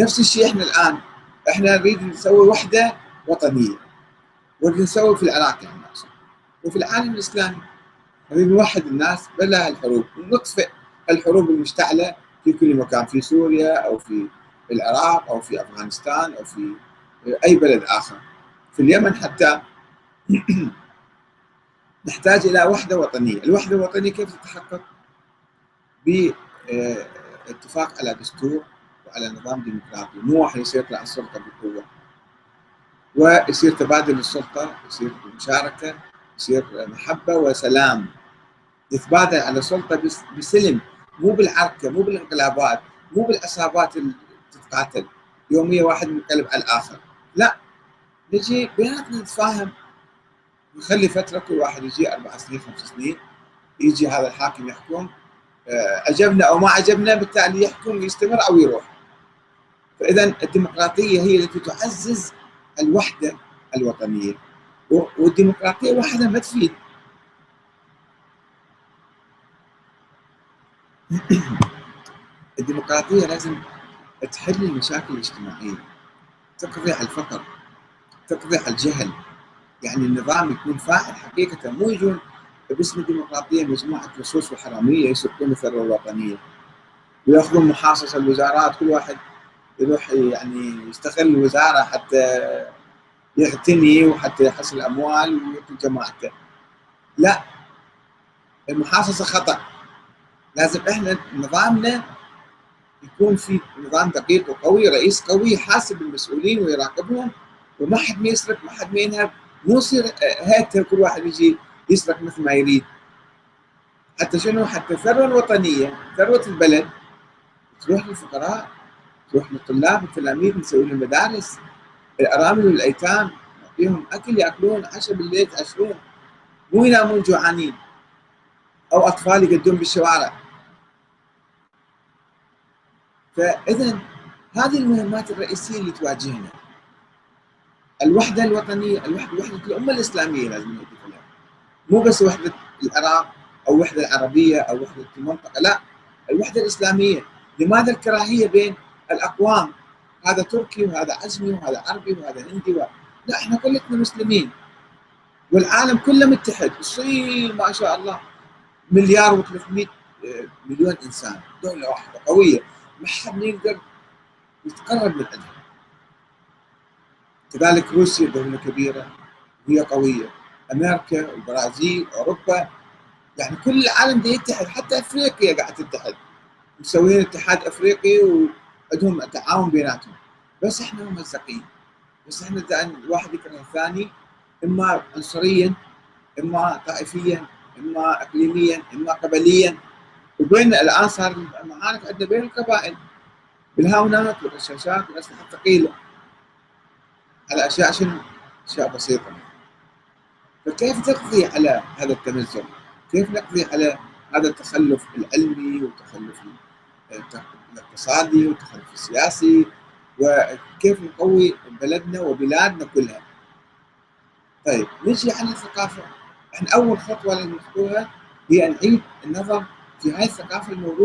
نفس الشيء إحنا الآن. إحنا نريد نسوي وحدة وطنية. نريد نسوي في العراق يعني وفي العالم الإسلامي نريد نوحد الناس بلا الحروب ونطفئ الحروب المشتعلة في كل مكان في سوريا أو في العراق أو في أفغانستان أو في أي بلد آخر. في اليمن حتى نحتاج إلى وحدة وطنية، الوحدة الوطنية كيف تتحقق؟ باتفاق على دستور وعلى نظام ديمقراطي، مو واحد يصير يطلع السلطة بقوة. ويصير تبادل السلطة، يصير مشاركة، يصير محبة وسلام. يتبادل على السلطة بسلم مو بالعركة مو بالانقلابات مو بالعصابات اللي تتقاتل. يوميا واحد منقلب على الآخر. لا نجي بيناتنا نتفاهم. نخلي فترة كل واحد يجي أربع سنين خمس سنين يجي هذا الحاكم يحكم. عجبنا أو ما عجبنا بالتالي يحكم يستمر أو يروح. فإذا الديمقراطية هي التي تعزز الوحدة الوطنية. والديمقراطية وحدها ما تفيد. الديمقراطية لازم تحل المشاكل الاجتماعية تقضي على الفقر تقضي على الجهل. يعني النظام يكون فاعل حقيقة مو يجون باسم الديمقراطية مجموعة لصوص وحرامية يسرقون الثروه الوطنية. ويأخذون محاصصة الوزارات كل واحد يروح يعني يستغل الوزاره حتى يغتني وحتى يحصل اموال ويعطي جماعته. لا المحاصصة خطأ. لازم إحنا نظامنا يكون في نظام دقيق وقوي رئيس قوي يحاسب المسؤولين ويراقبهم وما حد ما يسرق ما حد ما ينهب. مو يصير هاته كل واحد يجي يسرق مثل ما يريد. حتى شنو؟ حتى الثروه الوطنيه ثروة البلد تروح للفقراء تروح للطلاب والتلاميذ نسوي لهم مدارس. الأرامل والأيتام نعطيهم أكل يأكلون عشاء بالليل يتعشرون مو ينامون جوعانين. أو أطفال يقدون بالشوارع. فاذا هذه المهمات الرئيسية اللي تواجهنا. الوحدة الوطنية الوحده وحدة الأمة الإسلامية لازم مو بس وحدة العراق أو وحدة العربية أو وحدة المنطقة لا. الوحدة الإسلامية. لماذا الكراهية بين الأقوام هذا تركي وهذا عزمي وهذا عربي وهذا هندي و... لا إحنا كلنا مسلمين. والعالم كله متحد. الصين ما شاء الله مليار و300 مليون إنسان. دولة واحدة قوية. ما حد يقدر يتقرب من عندها. كذلك روسيا دولة كبيرة وهي قوية. أمريكا البرازيل أوروبا. يعني كل العالم ده يتحد. حتى أفريقيا قاعد تتحد. مسويين اتحاد أفريقي وعندهم تعاون بيناتهم. بس إحنا ممزقين بس إحنا الواحد يكره الثاني إما عنصريا إما طائفيا إما اقليميا إما قبليا. وبين الآن صار المعارك عندنا بين القبائل. بالهاونات والرشاشات والاسلحه الثقيله على اشياء شنو؟ أشياء بسيطة. فكيف تقضي على هذا التمزق؟ كيف نقضي على هذا التخلف العلمي والتخلف الاقتصادي والتخلف السياسي وكيف نقوي بلدنا وبلادنا كلها. طيب نجي على الثقافة. إحنا أول خطوة لازم هي نعيد النظر في هاي الثقافة الموجودة.